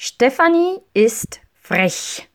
Stefanie ist frech.